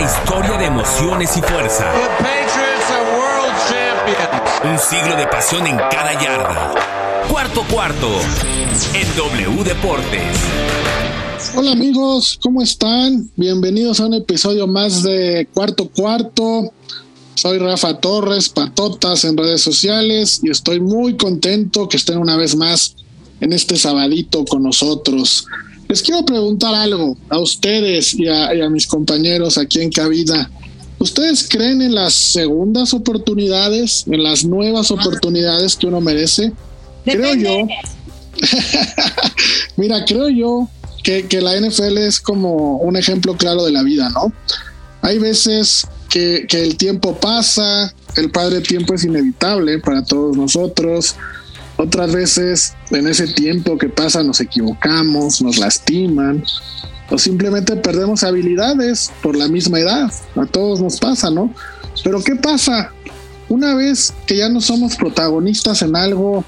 historia de emociones y fuerza. Un siglo de pasión en cada yarda. Cuarto cuarto en W Deportes. Hola amigos, ¿cómo están? Bienvenidos a un episodio más de Cuarto Cuarto. Soy Rafa Torres, Patotas en redes sociales y estoy muy contento que estén una vez más en este sabadito con nosotros. Les quiero preguntar algo a ustedes y a, mis compañeros aquí en cabina. ¿Ustedes creen en las segundas oportunidades, en las nuevas oportunidades que uno merece? Creo yo. Mira, creo yo que, que, la NFL es como un ejemplo claro de la vida, ¿no? Hay veces que, que el tiempo pasa, el padre tiempo es inevitable para todos nosotros. Otras veces en ese tiempo que pasa nos equivocamos, nos lastiman o simplemente perdemos habilidades por la misma edad. A todos nos pasa, ¿no? Pero ¿qué pasa? Una vez que ya no somos protagonistas en algo,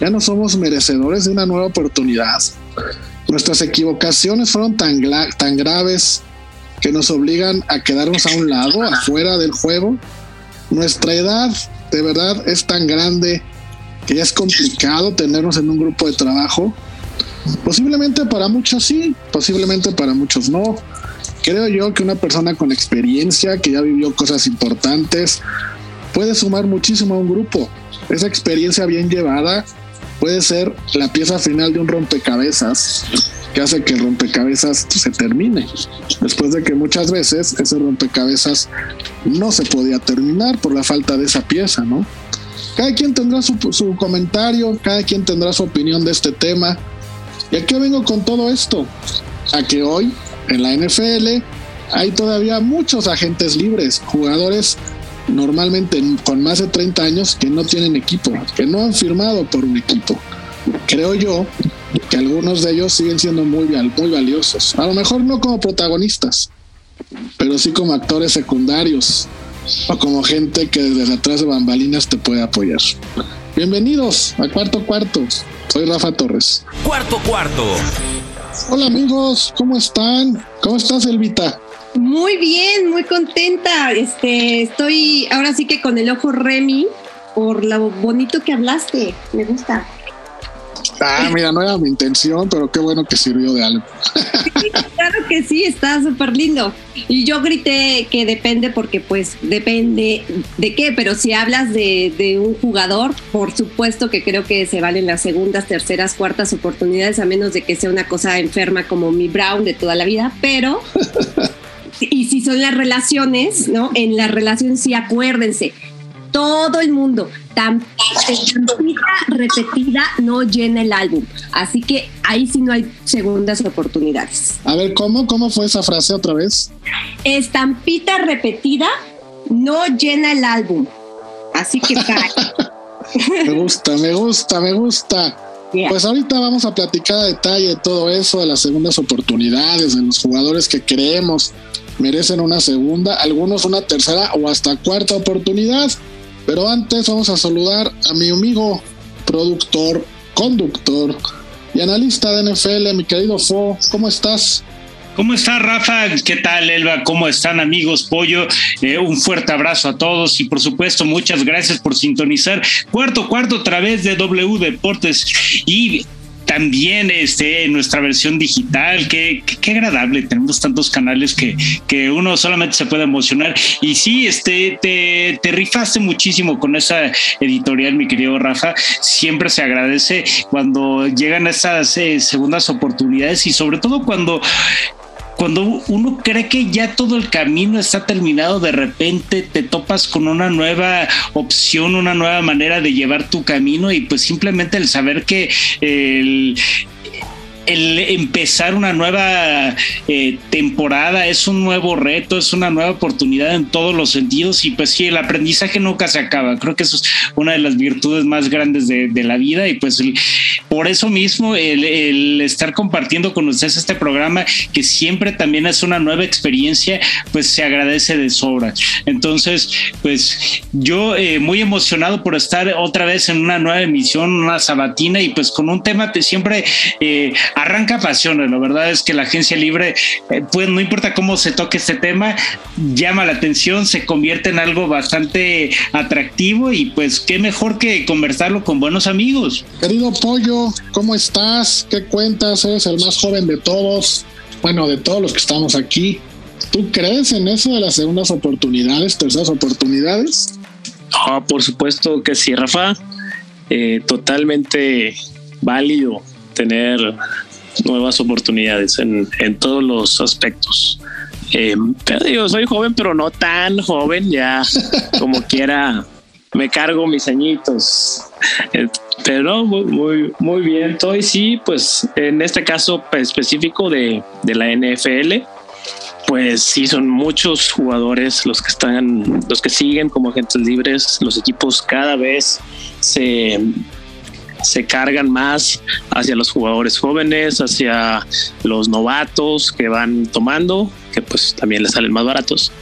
ya no somos merecedores de una nueva oportunidad. Nuestras equivocaciones fueron tan, tan graves que nos obligan a quedarnos a un lado, afuera del juego. Nuestra edad de verdad es tan grande que es complicado tenernos en un grupo de trabajo. Posiblemente para muchos sí, posiblemente para muchos no. Creo yo que una persona con experiencia, que ya vivió cosas importantes, puede sumar muchísimo a un grupo. Esa experiencia bien llevada puede ser la pieza final de un rompecabezas que hace que el rompecabezas se termine. Después de que muchas veces ese rompecabezas no se podía terminar por la falta de esa pieza, ¿no? Cada quien tendrá su, comentario, cada quien tendrá su opinión de este tema. ¿Y a qué vengo con todo esto? A que hoy en la NFL hay todavía muchos agentes libres, jugadores normalmente con más de 30 años que no tienen equipo, que no han firmado por un equipo. Creo yo que algunos de ellos siguen siendo muy, muy valiosos. A lo mejor no como protagonistas, pero sí como actores secundarios o como gente que desde atrás de bambalinas te puede apoyar. Bienvenidos a Cuarto Cuarto. Soy Rafa Torres. Cuarto Cuarto. Hola amigos, ¿cómo están? ¿Cómo estás, Elvita? Muy bien, muy contenta. Este, estoy ahora sí que con el ojo Remy por lo bonito que hablaste. Me gusta. Ah, mira, no era mi intención, pero qué bueno que sirvió de algo. claro que sí, está súper lindo. Y yo grité que depende porque pues depende de qué, pero si hablas de, de, un jugador, por supuesto que creo que se valen las segundas, terceras, cuartas oportunidades, a menos de que sea una cosa enferma como mi Brown de toda la vida, pero... y si son las relaciones, ¿no? En las relaciones sí acuérdense, todo el mundo. Tan, estampita repetida no llena el álbum. Así que ahí sí no hay segundas oportunidades. A ver, ¿cómo, cómo fue esa frase otra vez? Estampita repetida no llena el álbum. Así que me gusta, me gusta, me gusta. Pues ahorita vamos a platicar a detalle de todo eso, de las segundas oportunidades, de los jugadores que creemos merecen una segunda, algunos una tercera o hasta cuarta oportunidad. Pero antes vamos a saludar a mi amigo, productor, conductor y analista de NFL, mi querido Fo. ¿Cómo estás? ¿Cómo está Rafa? ¿Qué tal Elba? ¿Cómo están amigos Pollo? Eh, un fuerte abrazo a todos y por supuesto muchas gracias por sintonizar cuarto cuarto a través de W Deportes y también este, nuestra versión digital, qué, qué, agradable, tenemos tantos canales que, que, uno solamente se puede emocionar. Y sí, este, te, te rifaste muchísimo con esa editorial, mi querido Rafa. Siempre se agradece cuando llegan esas eh, segundas oportunidades y sobre todo cuando cuando uno cree que ya todo el camino está terminado, de repente te topas con una nueva opción, una nueva manera de llevar tu camino y pues simplemente el saber que el, el empezar una nueva eh, temporada es un nuevo reto, es una nueva oportunidad en todos los sentidos y pues sí, el aprendizaje nunca se acaba. Creo que eso es una de las virtudes más grandes de, la vida y pues por eso mismo el, estar compartiendo con ustedes este programa que siempre también es una nueva experiencia, pues se agradece de sobra. Entonces, pues yo eh, muy emocionado por estar otra vez en una nueva emisión, una sabatina y pues con un tema que siempre... Eh, arranca pasiones. La verdad es que la agencia libre, eh, pues no importa cómo se toque este tema, llama la atención, se convierte en algo bastante atractivo y pues qué mejor que conversarlo con buenos amigos. Querido Pollo, ¿cómo estás? ¿Qué cuentas? Eres el más joven de todos, bueno, de todos los que estamos aquí. ¿Tú crees en eso de las segundas oportunidades, terceras oportunidades? Oh, por supuesto que sí, Rafa. Eh, totalmente válido tener nuevas oportunidades en, todos los aspectos. Eh, pero digo, soy joven, pero no tan joven, ya como quiera me cargo mis añitos. Eh, pero muy, muy, muy bien. Estoy sí, pues en este caso específico de, de la NFL, pues sí, son muchos jugadores los que están, los que siguen como agentes libres. Los equipos cada vez se, se cargan más hacia los jugadores jóvenes, hacia los novatos que van tomando, que pues también les salen más baratos.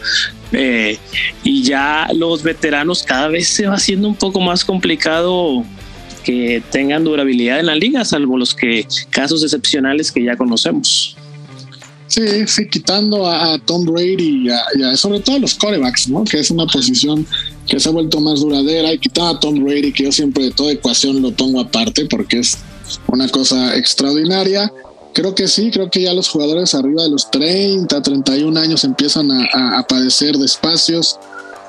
Eh, y ya los veteranos cada vez se va haciendo un poco más complicado que tengan durabilidad en la liga, salvo los que casos excepcionales que ya conocemos. Sí, sí, quitando a, Tom Brady y, a, sobre todo a los corebacks, ¿no? Que es una posición que se ha vuelto más duradera y quitando a Tom Brady, que yo siempre de toda ecuación lo pongo aparte porque es una cosa extraordinaria. Creo que sí, creo que ya los jugadores arriba de los 30, 31 años empiezan a, padecer de espacios,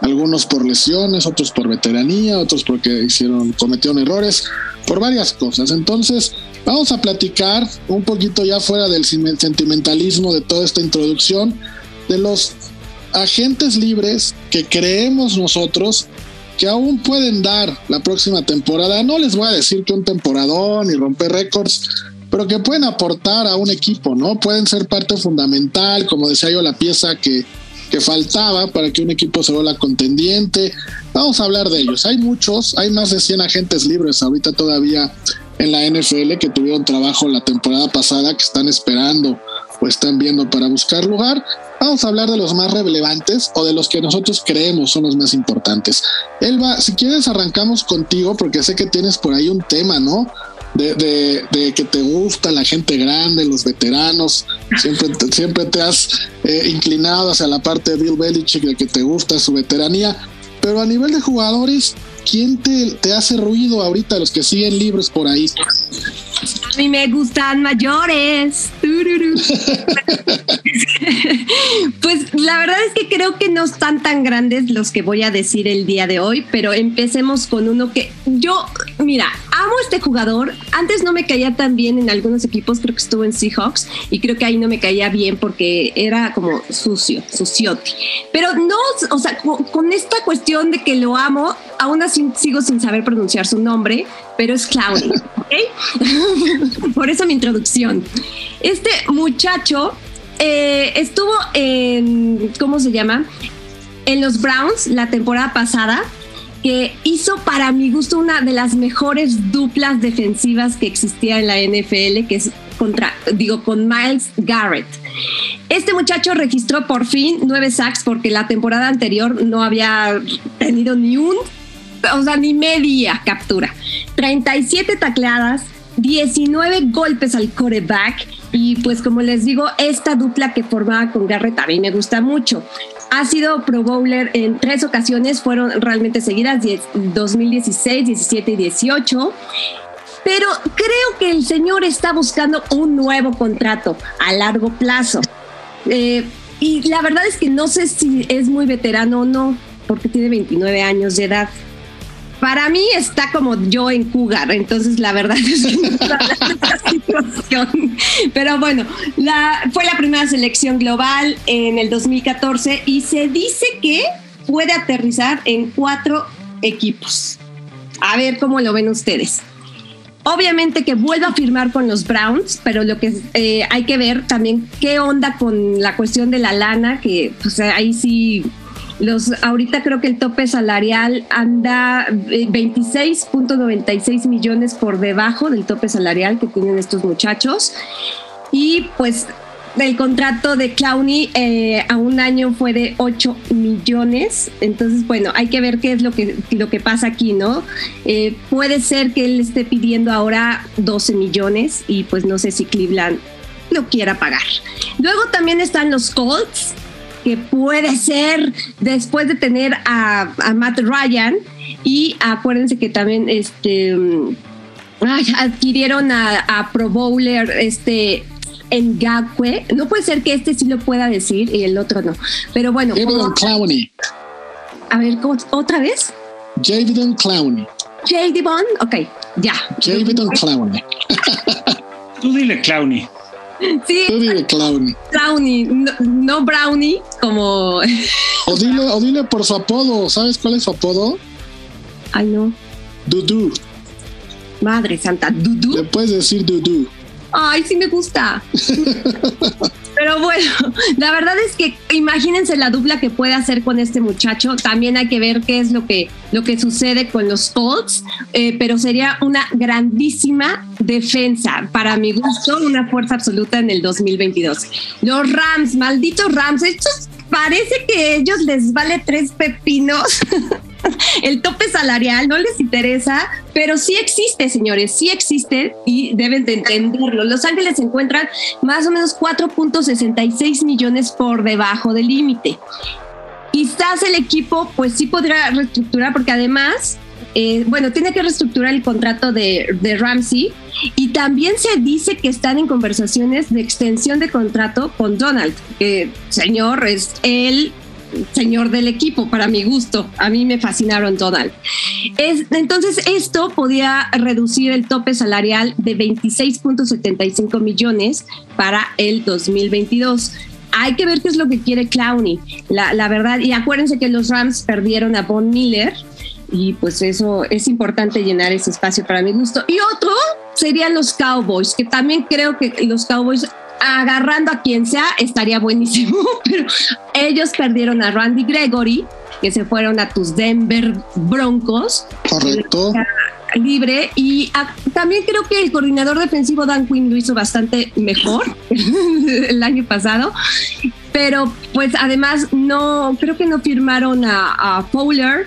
algunos por lesiones, otros por veteranía, otros porque hicieron, cometieron errores, por varias cosas. Entonces, Vamos a platicar un poquito ya fuera del sentimentalismo de toda esta introducción de los agentes libres que creemos nosotros que aún pueden dar la próxima temporada. No les voy a decir que un temporadón y romper récords, pero que pueden aportar a un equipo, ¿no? Pueden ser parte fundamental, como decía yo, la pieza que, que faltaba para que un equipo se vuelva contendiente. Vamos a hablar de ellos. Hay muchos, hay más de 100 agentes libres ahorita todavía en la NFL que tuvieron trabajo la temporada pasada, que están esperando o están viendo para buscar lugar. Vamos a hablar de los más relevantes o de los que nosotros creemos son los más importantes. Elba, si quieres arrancamos contigo porque sé que tienes por ahí un tema, ¿no? De, de, que te gusta la gente grande, los veteranos, siempre, siempre te has eh, inclinado hacia la parte de Bill Belichick, de que te gusta su veteranía, pero a nivel de jugadores, ¿quién te, te hace ruido ahorita, los que siguen libres por ahí? A mí me gustan mayores. pues la verdad es que creo que no están tan grandes los que voy a decir el día de hoy, pero empecemos con uno que yo, mira, amo este jugador. Antes no me caía tan bien en algunos equipos, creo que estuvo en Seahawks y creo que ahí no me caía bien porque era como sucio, suciote. Pero no, o sea, con esta cuestión de que lo amo, aún así sigo sin saber pronunciar su nombre, pero es Clowney, ¿ok? Por eso mi introducción. Este muchacho eh, estuvo en, ¿cómo se llama? En los Browns la temporada pasada, que hizo para mi gusto una de las mejores duplas defensivas que existía en la NFL, que es contra, digo, con Miles Garrett. Este muchacho registró por fin nueve sacks porque la temporada anterior no había tenido ni un, o sea, ni media captura. 37 tacleadas, 19 golpes al coreback y pues como les digo, esta dupla que formaba con Garrett a mí me gusta mucho. Ha sido Pro Bowler en tres ocasiones, fueron realmente seguidas, 2016, 17 y 18. Pero creo que el señor está buscando un nuevo contrato a largo plazo. Eh, y la verdad es que no sé si es muy veterano o no, porque tiene 29 años de edad. Para mí está como yo en Cougar, entonces la verdad es que situación. Pero bueno, fue la primera selección global en el 2014 y se dice que puede aterrizar en cuatro equipos. A ver cómo lo ven ustedes. Obviamente que vuelva a firmar con los Browns, pero lo que eh, hay que ver también qué onda con la cuestión de la lana, que pues, ahí sí los, ahorita creo que el tope salarial anda 26.96 eh, millones por debajo del tope salarial que tienen estos muchachos. Y pues el contrato de Clowney eh, a un año fue de 8 millones. Entonces, bueno, hay que ver qué es lo que, lo que pasa aquí, ¿no? Eh, puede ser que él esté pidiendo ahora 12 millones y pues no sé si Cleveland lo quiera pagar. Luego también están los Colts, que puede ser después de tener a, Matt Ryan y acuérdense que también este adquirieron a, Pro Bowler este Ngakwe. No puede ser que este sí lo pueda decir y el otro no. Pero bueno. Javidon Clowney. A ver, ¿otra vez? Javidon Clowney. Javidon, ok, ya. Javidon Clowney. Tú dile Clowney. Sí. Tú. Clowney, no, Brownie, como. O dile, o dile por su apodo. ¿Sabes cuál es su apodo? Ay, no. Dudu. Madre santa, Dudu. Le puedes decir Dudu. Ay, sí me gusta. Pero bueno, la verdad es que imagínense la dupla que puede hacer con este muchacho. También hay que ver qué es lo que, lo que sucede con los Colts, eh, pero sería una grandísima defensa. Para mi gusto, una fuerza absoluta en el 2022. Los Rams, malditos Rams, estos parece que ellos les vale tres pepinos. el tope salarial no les interesa, pero sí existe, señores, sí existe y deben de entenderlo. Los Ángeles se encuentran más o menos 4.66 millones por debajo del límite. Quizás el equipo pues sí podrá reestructurar porque además eh, bueno, tiene que reestructurar el contrato de, Ramsey y también se dice que están en conversaciones de extensión de contrato con Donald, que señor es el señor del equipo, para mi gusto. A mí me fascinaron Donald. Es, entonces, esto podía reducir el tope salarial de 26.75 millones para el 2022 hay que ver qué es lo que quiere Clowney, la, la, verdad. Y acuérdense que los Rams perdieron a Von Miller y pues eso es importante llenar ese espacio para mi gusto. Y otro serían los Cowboys, que también creo que los Cowboys agarrando a quien sea estaría buenísimo, pero ellos perdieron a Randy Gregory, que se fueron a tus Denver Broncos. Correcto. Libre y también creo que el coordinador defensivo Dan Quinn lo hizo bastante mejor el año pasado, pero pues además no, creo que no firmaron a, a Fowler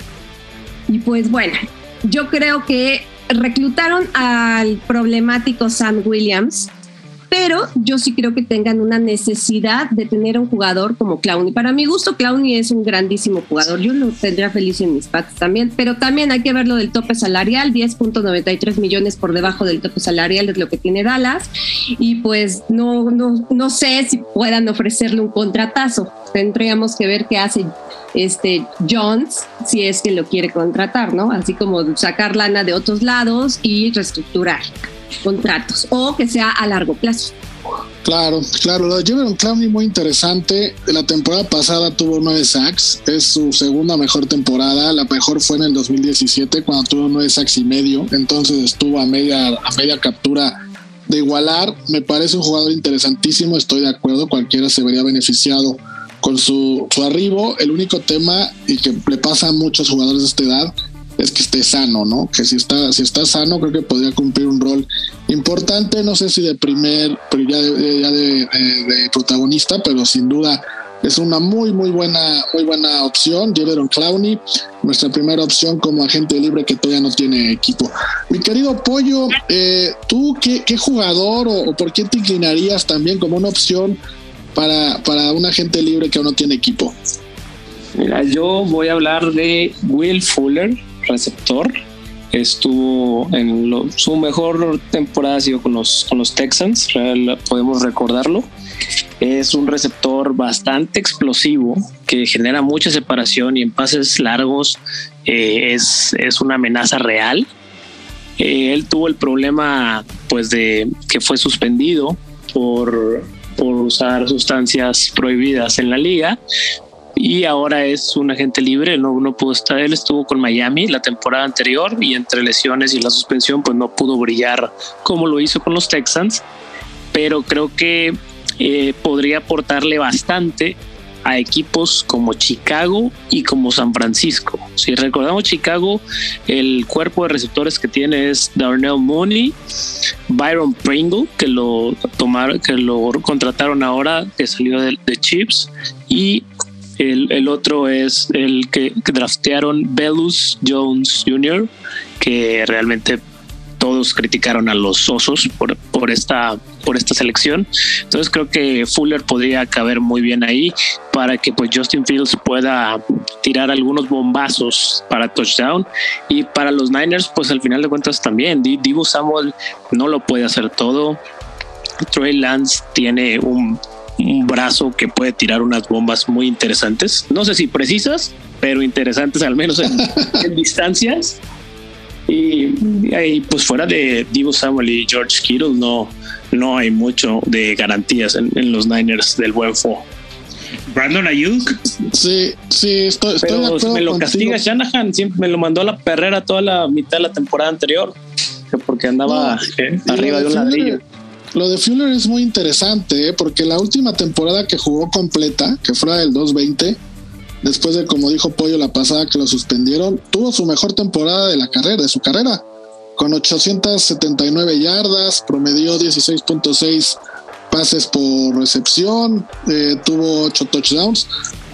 y pues bueno, yo creo que reclutaron al problemático Sam Williams, pero yo sí creo que tengan una necesidad de tener un jugador como Clowney. Para mi gusto, Clowney es un grandísimo jugador. Yo lo tendría feliz en mis patas también, pero también hay que ver lo del tope salarial, 10.93 millones por debajo del tope salarial es lo que tiene Dallas y pues no, no, no sé si puedan ofrecerle un contratazo. Tendríamos que ver qué hace este Jones si es que lo quiere contratar, ¿no? Así como sacar lana de otros lados y reestructurar contratos o que sea a largo plazo. Claro, claro. Lo de Jefferson Clowney muy interesante. La temporada pasada tuvo nueve sacks. Es su segunda mejor temporada. La mejor fue en el 2017 cuando tuvo nueve sacks y medio. Entonces estuvo a media, a media captura de igualar. Me parece un jugador interesantísimo. Estoy de acuerdo. Cualquiera se vería beneficiado con su, su arribo. El único tema y que le pasa a muchos jugadores de esta edad es que esté sano, ¿no? Que si está, si está sano, creo que podría cumplir un rol importante, no sé si de primer, pero ya de, protagonista, pero sin duda es una muy, muy buena, muy buena opción. Jeveron Clowney, nuestra primera opción como agente libre que todavía no tiene equipo. Mi querido Pollo, eh, ¿tú qué, jugador o, por qué te inclinarías también como una opción para, para un agente libre que aún no tiene equipo? Mira, yo voy a hablar de Will Fuller, receptor. Estuvo en su mejor temporada ha sido con los, con los Texans, podemos recordarlo. Es un receptor bastante explosivo que genera mucha separación y en pases largos eh, es, es, una amenaza real. Eh, él tuvo el problema pues de que fue suspendido por, por usar sustancias prohibidas en la liga, y ahora es un agente libre, no, pudo estar, él estuvo con Miami la temporada anterior y entre lesiones y la suspensión pues no pudo brillar como lo hizo con los Texans, pero creo que eh, podría aportarle bastante a equipos como Chicago y como San Francisco. Si recordamos Chicago, el cuerpo de receptores que tiene es Darnell Mooney, Byron Pringle, que lo que lo contrataron ahora, que salió de, de Chips, y el, otro es el que, draftearon Belus Jones Jr., que realmente todos criticaron a los osos por, por, esta, por esta selección. Entonces creo que Fuller podría caber muy bien ahí para que pues Justin Fields pueda tirar algunos bombazos para touchdown y para los Niners pues al final de cuentas también Divo Samuel no lo puede hacer todo. Trey Lance tiene un, un brazo que puede tirar unas bombas muy interesantes. No sé si precisas, pero interesantes al menos en, en distancias. Y, ahí, pues fuera de Divo Samuel y George Kittle, no, no hay mucho de garantías en, en los Niners del buen fo. Brandon Ayuk. Sí, sí, estoy, estoy Pero me lo castiga Shanahan, siempre me lo mandó a la perrera toda la mitad de la temporada anterior, porque andaba no, arriba de un ladrillo. Lo de Fuller es muy interesante, ¿eh? porque la última temporada que jugó completa, que fue la del 220, después de como dijo Pollo la pasada que lo suspendieron, tuvo su mejor temporada de la carrera, de su carrera, con 879 yardas, promedió 16.6 pases por recepción, eh, tuvo 8 touchdowns,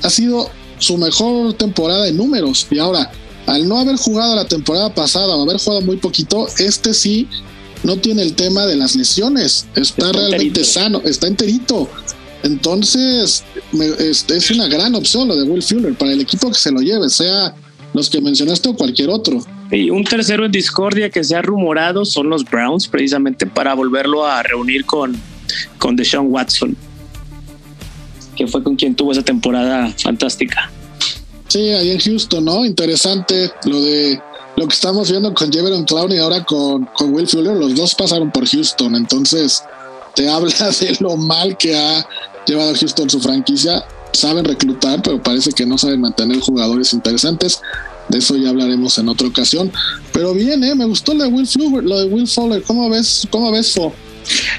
ha sido su mejor temporada en números y ahora al no haber jugado la temporada pasada o haber jugado muy poquito, este sí no tiene el tema de las lesiones, está, está realmente enterito. sano, está enterito. Entonces, me, es, es, una gran opción lo de Will Fuller para el equipo que se lo lleve, sea los que mencionaste o cualquier otro. Y un tercero en discordia que se ha rumorado son los Browns, precisamente para volverlo a reunir con, con Deshaun Watson, que fue con quien tuvo esa temporada fantástica. Sí, ahí en Houston, ¿no? Interesante lo de lo que estamos viendo con Jeveron Clown y ahora con, Will Fuller, los dos pasaron por Houston, entonces te habla de lo mal que ha llevado Houston su franquicia. Saben reclutar, pero parece que no saben mantener jugadores interesantes. De eso ya hablaremos en otra ocasión. Pero bien, ¿eh? me gustó lo de Will Fuller. Lo de Will Fuller. ¿Cómo ves? ¿Cómo ves, Fo?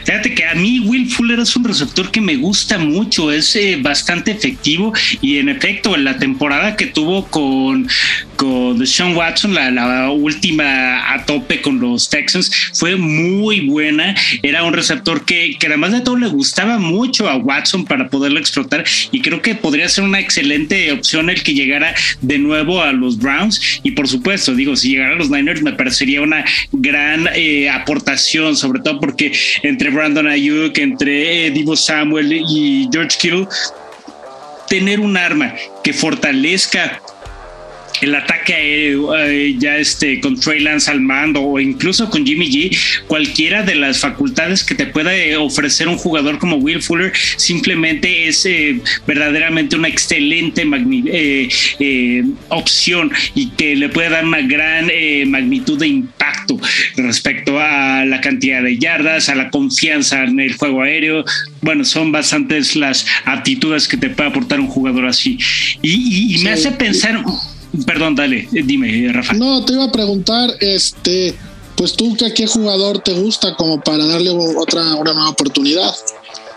Fíjate que a mí Will Fuller es un receptor que me gusta mucho, es eh, bastante efectivo y en efecto en la temporada que tuvo con, con Sean Watson, la, última a tope con los Texans, fue muy buena. Era un receptor que, que además de todo le gustaba mucho a Watson para poderlo explotar y creo que podría ser una excelente opción el que llegara de nuevo a los Browns y por supuesto, digo, si llegara a los Niners me parecería una gran eh, aportación, sobre todo porque entre Brandon Ayuk, entre eh, Divo Samuel y George Kittle, tener un arma que fortalezca el ataque aéreo, eh, ya este con Trey Lance al mando o incluso con Jimmy G, cualquiera de las facultades que te pueda ofrecer un jugador como Will Fuller simplemente es eh, verdaderamente una excelente eh, eh, opción y que le puede dar una gran eh, magnitud de impacto respecto a la cantidad de yardas, a la confianza en el juego aéreo. Bueno, son bastantes las aptitudes que te puede aportar un jugador así. Y, y, y me sí. hace pensar Perdón, dale, dime, Rafa. No, te iba a preguntar, este, pues tú, ¿qué, qué jugador te gusta como para darle otra, una nueva oportunidad?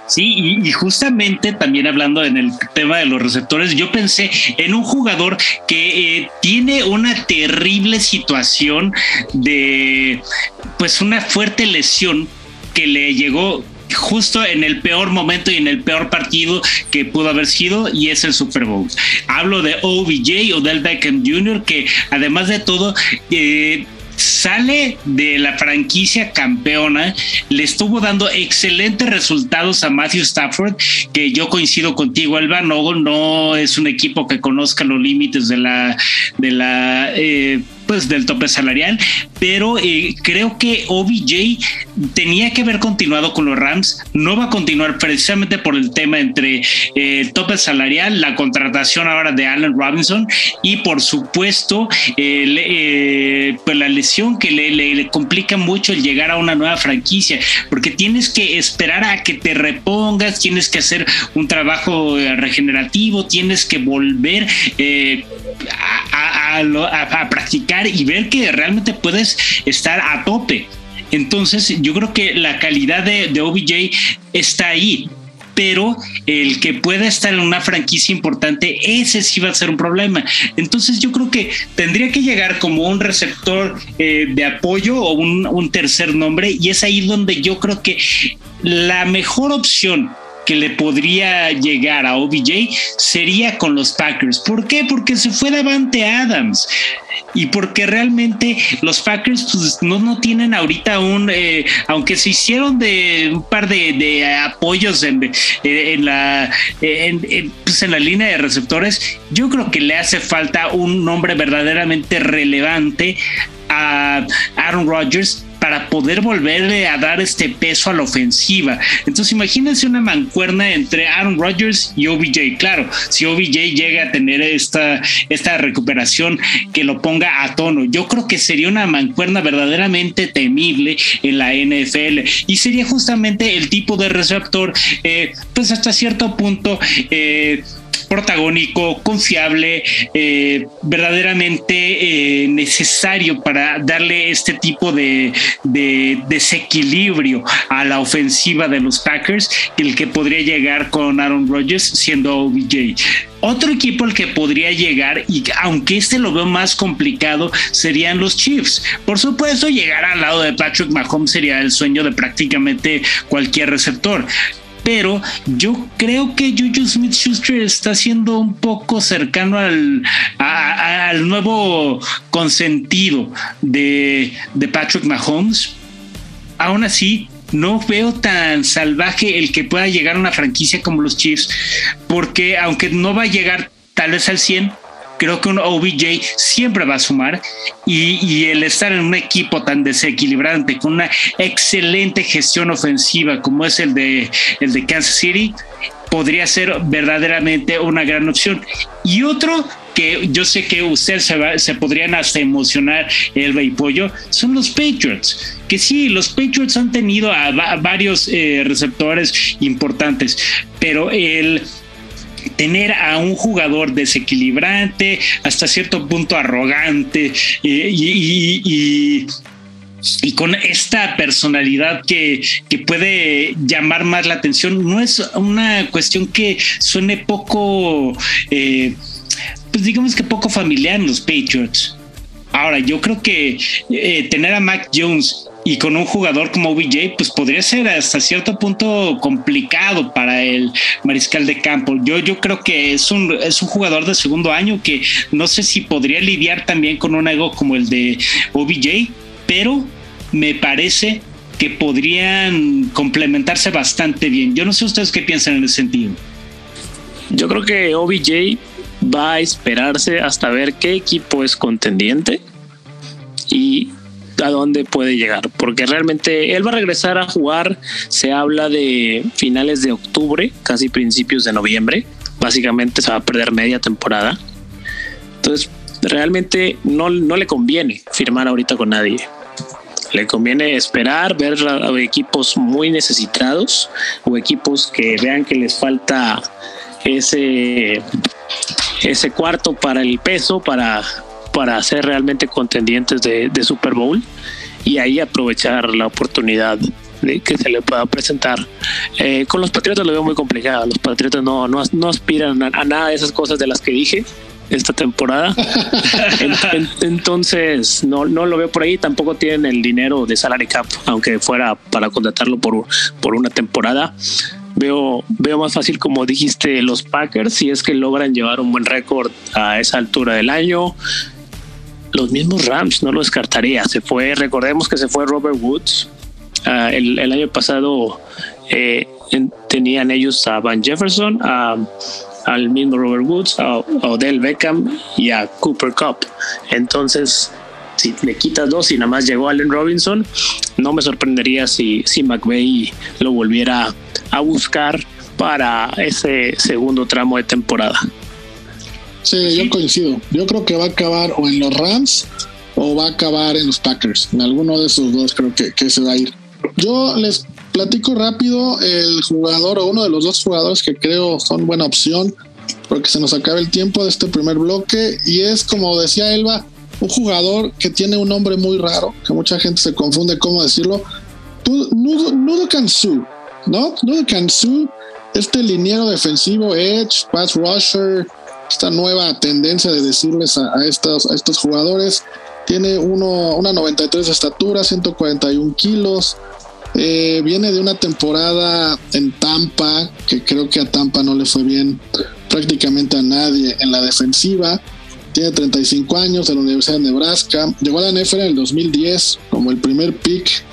Sí, y, y, justamente también hablando en el tema de los receptores, yo pensé en un jugador que eh, tiene una terrible situación de, pues, una fuerte lesión que le llegó justo en el peor momento y en el peor partido que pudo haber sido y es el Super Bowl. Hablo de OBJ o del Beckham Jr. que además de todo eh, sale de la franquicia campeona, le estuvo dando excelentes resultados a Matthew Stafford, que yo coincido contigo, Alba, no, no es un equipo que conozca los límites de la, de la eh, pues del tope salarial, pero eh, creo que OBJ tenía que haber continuado con los Rams, no va a continuar precisamente por el tema entre eh, el tope salarial, la contratación ahora de Allen Robinson y por supuesto eh, pues la lesión que le, le, le, complica mucho el llegar a una nueva franquicia, porque tienes que esperar a que te repongas, tienes que hacer un trabajo regenerativo, tienes que volver a, practicar y ver que realmente puedes estar a tope. Entonces, yo creo que la calidad de, de OBJ está ahí. pero el que pueda estar en una franquicia importante, ese sí va a ser un problema. Entonces yo creo que tendría que llegar como un receptor eh, de apoyo o un, un tercer nombre y es ahí donde yo creo que la mejor opción que le podría llegar a OBJ sería con los Packers. ¿Por qué? Porque se fue Davante Adams y porque realmente los Packers pues, no, no tienen ahorita un, eh, aunque se hicieron de un par de, apoyos en, en la, pues, en la línea de receptores, yo creo que le hace falta un nombre verdaderamente relevante a Aaron Rodgers para poder volverle a dar este peso a la ofensiva. Entonces imagínense una mancuerna entre Aaron Rodgers y OBJ. Claro, si OBJ llega a tener esta, esta recuperación que lo ponga a tono, yo creo que sería una mancuerna verdaderamente temible en la NFL y sería justamente el tipo de receptor, eh, pues hasta cierto punto, eh, protagónico, confiable, eh, verdaderamente eh, necesario para darle este tipo de, desequilibrio a la ofensiva de los Packers, el que podría llegar con Aaron Rodgers siendo OBJ. Otro equipo al que podría llegar, y aunque este lo veo más complicado, serían los Chiefs. Por supuesto, llegar al lado de Patrick Mahomes sería el sueño de prácticamente cualquier receptor pero yo creo que Juju Smith Schuster está siendo un poco cercano al, al nuevo consentido de, de Patrick Mahomes. Aún así, no veo tan salvaje el que pueda llegar a una franquicia como los Chiefs, porque aunque no va a llegar tal vez al 100, creo que un OBJ siempre va a sumar y, el estar en un equipo tan desequilibrante con una excelente gestión ofensiva como es el de, el de Kansas City podría ser verdaderamente una gran opción. Y otro que yo sé que ustedes se, se podrían hasta emocionar, el y Pollo, son los Patriots. Que sí, los Patriots han tenido a, varios eh, receptores importantes, pero el tener a un jugador desequilibrante, hasta cierto punto arrogante y, con esta personalidad que, puede llamar más la atención, no es una cuestión que suene poco, eh, pues digamos que poco familiar en los Patriots. Ahora, yo creo que eh, tener a Mac Jones y con un jugador como OBJ, pues podría ser hasta cierto punto complicado para el mariscal de campo. Yo, yo creo que es un, es un jugador de segundo año que no sé si podría lidiar también con un ego como el de OBJ, pero me parece que podrían complementarse bastante bien. Yo no sé ustedes qué piensan en ese sentido. Yo creo que OBJ va a esperarse hasta ver qué equipo es contendiente y a dónde puede llegar, porque realmente él va a regresar a jugar, se habla de finales de octubre, casi principios de noviembre, básicamente se va a perder media temporada. Entonces, realmente no, no le conviene firmar ahorita con nadie. Le conviene esperar, ver equipos muy necesitados o equipos que vean que les falta ese, ese cuarto para el peso, para para ser realmente contendientes de, Super Bowl y ahí aprovechar la oportunidad de que se le pueda presentar. Eh, con los Patriotas lo veo muy complicado. Los Patriotas no, no, aspiran a, nada de esas cosas de las que dije esta temporada. entonces, no, no lo veo por ahí. Tampoco tienen el dinero de salary cap, aunque fuera para contratarlo por, por una temporada. Veo, veo más fácil, como dijiste, los Packers, si es que logran llevar un buen récord a esa altura del año los mismos Rams, no lo descartaría. Se fue, recordemos que se fue Robert Woods. Ah, el, año pasado eh, tenían ellos a Van Jefferson, a, al mismo Robert Woods, a, Odell Beckham y a Cooper Cup. Entonces, si le quitas dos y nada más llegó Allen Robinson, no me sorprendería si, si McVeigh lo volviera a buscar para ese segundo tramo de temporada. Sí, yo coincido. Yo creo que va a acabar o en los Rams o va a acabar en los Packers. En alguno de esos dos creo que, que se va a ir. Yo les platico rápido el jugador o uno de los dos jugadores que creo son buena opción porque se nos acaba el tiempo de este primer bloque y es como decía Elba, un jugador que tiene un nombre muy raro, que mucha gente se confunde cómo decirlo. Nudo, Nudo Kansu, ¿no? Nudo Kansu este liniero defensivo, edge, pass rusher, esta nueva tendencia de decirles a, estos, jugadores, tiene uno, una 93 de estatura, 141 kilos. Eh, viene de una temporada en Tampa, que creo que a Tampa no le fue bien prácticamente a nadie en la defensiva. Tiene 35 años de la Universidad de Nebraska. Llegó a la NFL en el 2010 como el primer pick.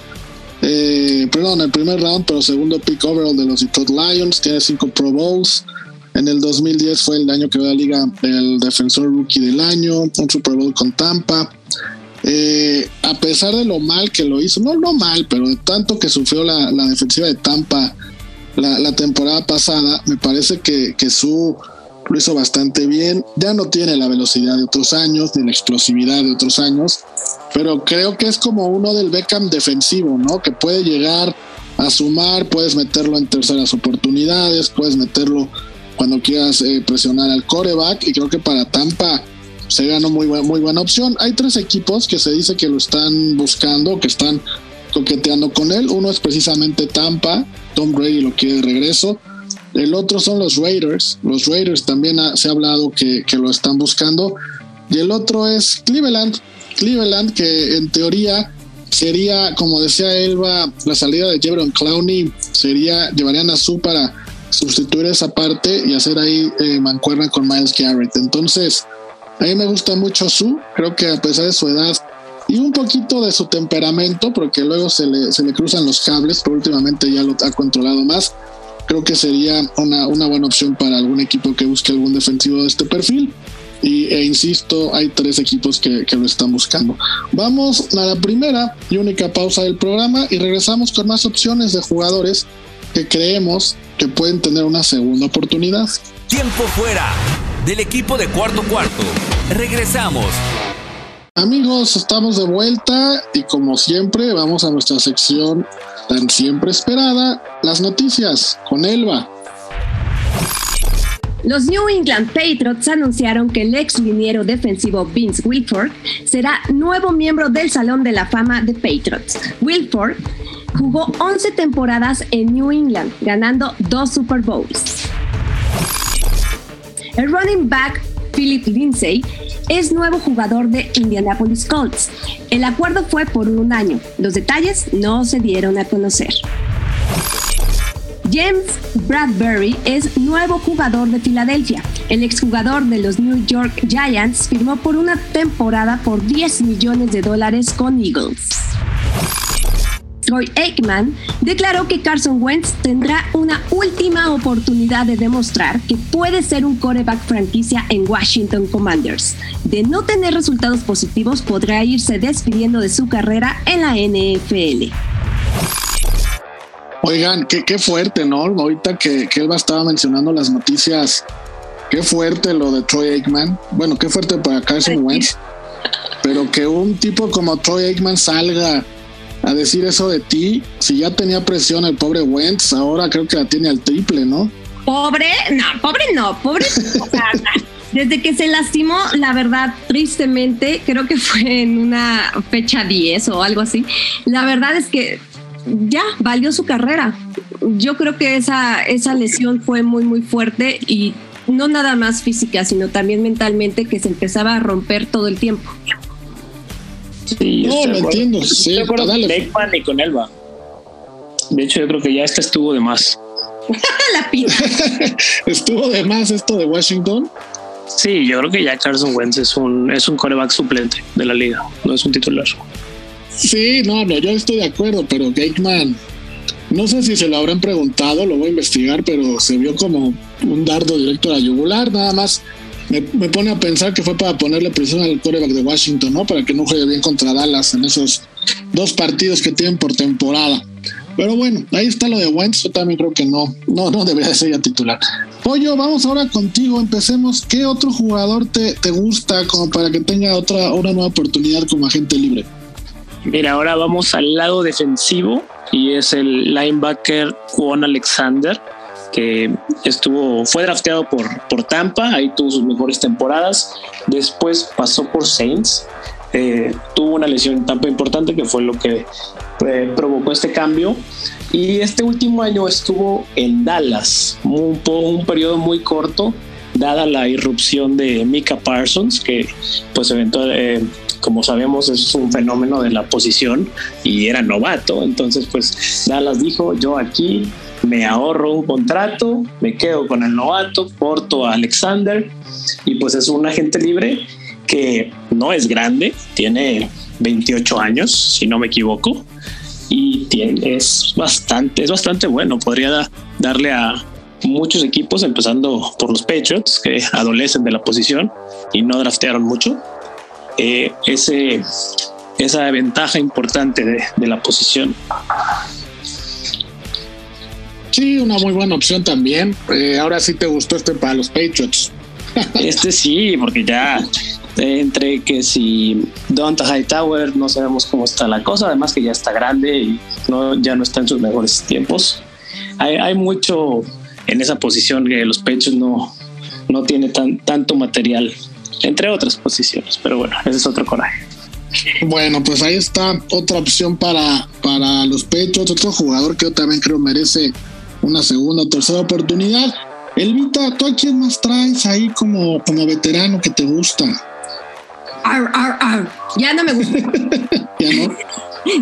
Eh, perdón, el primer round, pero segundo pick overall de los Detroit Lions. Tiene 5 Pro Bowls. En el 2010 fue el año que dio la liga el defensor rookie del año, un Super Bowl con Tampa. Eh, a pesar de lo mal que lo hizo, no lo mal, pero de tanto que sufrió la, defensiva de Tampa la, temporada pasada, me parece que, que su lo hizo bastante bien. Ya no tiene la velocidad de otros años, ni la explosividad de otros años, pero creo que es como uno del Beckham defensivo, ¿no? Que puede llegar a sumar, puedes meterlo en terceras oportunidades, puedes meterlo cuando quieras eh, presionar al coreback, y creo que para Tampa se ganó muy, muy buena opción. Hay tres equipos que se dice que lo están buscando, que están coqueteando con él. Uno es precisamente Tampa, Tom Brady lo quiere de regreso. El otro son los Raiders. Los Raiders también se ha hablado que, lo están buscando. Y el otro es Cleveland. Cleveland, que en teoría sería, como decía Elba, la salida de Jebron Clowney sería, llevarían a su para sustituir esa parte y hacer ahí eh, mancuerna con Miles Garrett. Entonces, a mí me gusta mucho su, creo que a pesar de su edad y un poquito de su temperamento, porque luego se le, se le cruzan los cables, pero últimamente ya lo ha controlado más creo que sería una, buena opción para algún equipo que busque algún defensivo de este perfil. Y, e insisto, hay tres equipos que, lo están buscando. Vamos a la primera y única pausa del programa y regresamos con más opciones de jugadores que creemos que pueden tener una segunda oportunidad. Tiempo fuera del equipo de cuarto cuarto. Regresamos. Amigos, estamos de vuelta y como siempre vamos a nuestra sección tan siempre esperada, las noticias con Elba. Los New England Patriots anunciaron que el ex liniero defensivo Vince Wilford será nuevo miembro del Salón de la Fama de Patriots. Wilford jugó 11 temporadas en New England, ganando dos Super Bowls. El running back Philip Lindsay es nuevo jugador de Indianapolis Colts. El acuerdo fue por un año. Los detalles no se dieron a conocer. James Bradbury es nuevo jugador de Filadelfia. El exjugador de los New York Giants firmó por una temporada por 10 millones de dólares con Eagles. Troy Aikman declaró que Carson Wentz tendrá una última oportunidad de demostrar que puede ser un coreback franquicia en Washington Commanders. De no tener resultados positivos, podrá irse despidiendo de su carrera en la NFL. Oigan, qué, qué fuerte, ¿no? Ahorita que, que Elba estaba mencionando las noticias, qué fuerte lo de Troy Aikman. Bueno, qué fuerte para Carson Wentz. Pero que un tipo como Troy Aikman salga a decir eso de ti. Si ya tenía presión el pobre Wentz, ahora creo que la tiene al triple, ¿no? Pobre, no, pobre no, pobre. desde que se lastimó, la verdad, tristemente, creo que fue en una fecha 10 o algo así. La verdad es que ya valió su carrera. Yo creo que esa, esa lesión fue muy, muy fuerte y no nada más física, sino también mentalmente que se empezaba a romper todo el tiempo. Sí, no, lo entiendo. Sí, dale. y con Elba. De hecho, yo creo que ya este estuvo de más. La pita. estuvo de más esto de Washington. Sí, yo creo que ya Carson Wentz es un, es un coreback suplente de la liga, no es un titular. Sí, no, no, yo estoy de acuerdo, pero Gateman, no sé si se lo habrán preguntado, lo voy a investigar, pero se vio como un dardo directo a la yugular, nada más me, pone a pensar que fue para ponerle presión al quarterback de Washington, ¿no? Para que no juegue bien contra Dallas en esos dos partidos que tienen por temporada. Pero bueno, ahí está lo de Wentz. Yo también creo que no, no, no debería ser ya titular. Pollo, vamos ahora contigo. Empecemos. ¿Qué otro jugador te, te gusta como para que tenga otra una nueva oportunidad como agente libre? Mira, ahora vamos al lado defensivo y es el linebacker Juan Alexander que estuvo, fue drafteado por, por Tampa, ahí tuvo sus mejores temporadas, después pasó por Saints, eh, tuvo una lesión en Tampa importante que fue lo que eh, provocó este cambio Y este último año estuvo en Dallas, un, un periodo muy corto, dada la irrupción de Mika Parsons, que pues eventualmente, eh, como sabemos, es un fenómeno de la posición y era novato. Entonces, pues Dallas dijo, yo aquí me ahorro un contrato, me quedo con el novato, porto a Alexander y pues es un agente libre que no es grande, tiene 28 años, si no me equivoco, y es bastante, es bastante bueno. Podría darle a muchos equipos, empezando por los Patriots, que adolecen de la posición y no draftearon mucho. Eh, ese, esa ventaja importante de la posición. Sí, una muy buena opción también. Eh, ahora sí te gustó este para los Patriots. este sí, porque ya entre que si Donta Hightower no sabemos cómo está la cosa, además que ya está grande y no, ya no está en sus mejores tiempos. Hay, hay mucho en esa posición que los pechos no, no tiene tan, tanto material, entre otras posiciones, pero bueno, ese es otro coraje. Bueno, pues ahí está otra opción para, para los pechos, otro jugador que yo también creo merece una segunda o tercera oportunidad. Elvita, ¿tú a quién más traes ahí como, como veterano que te gusta? Ya no me gusta. ¿Ya no?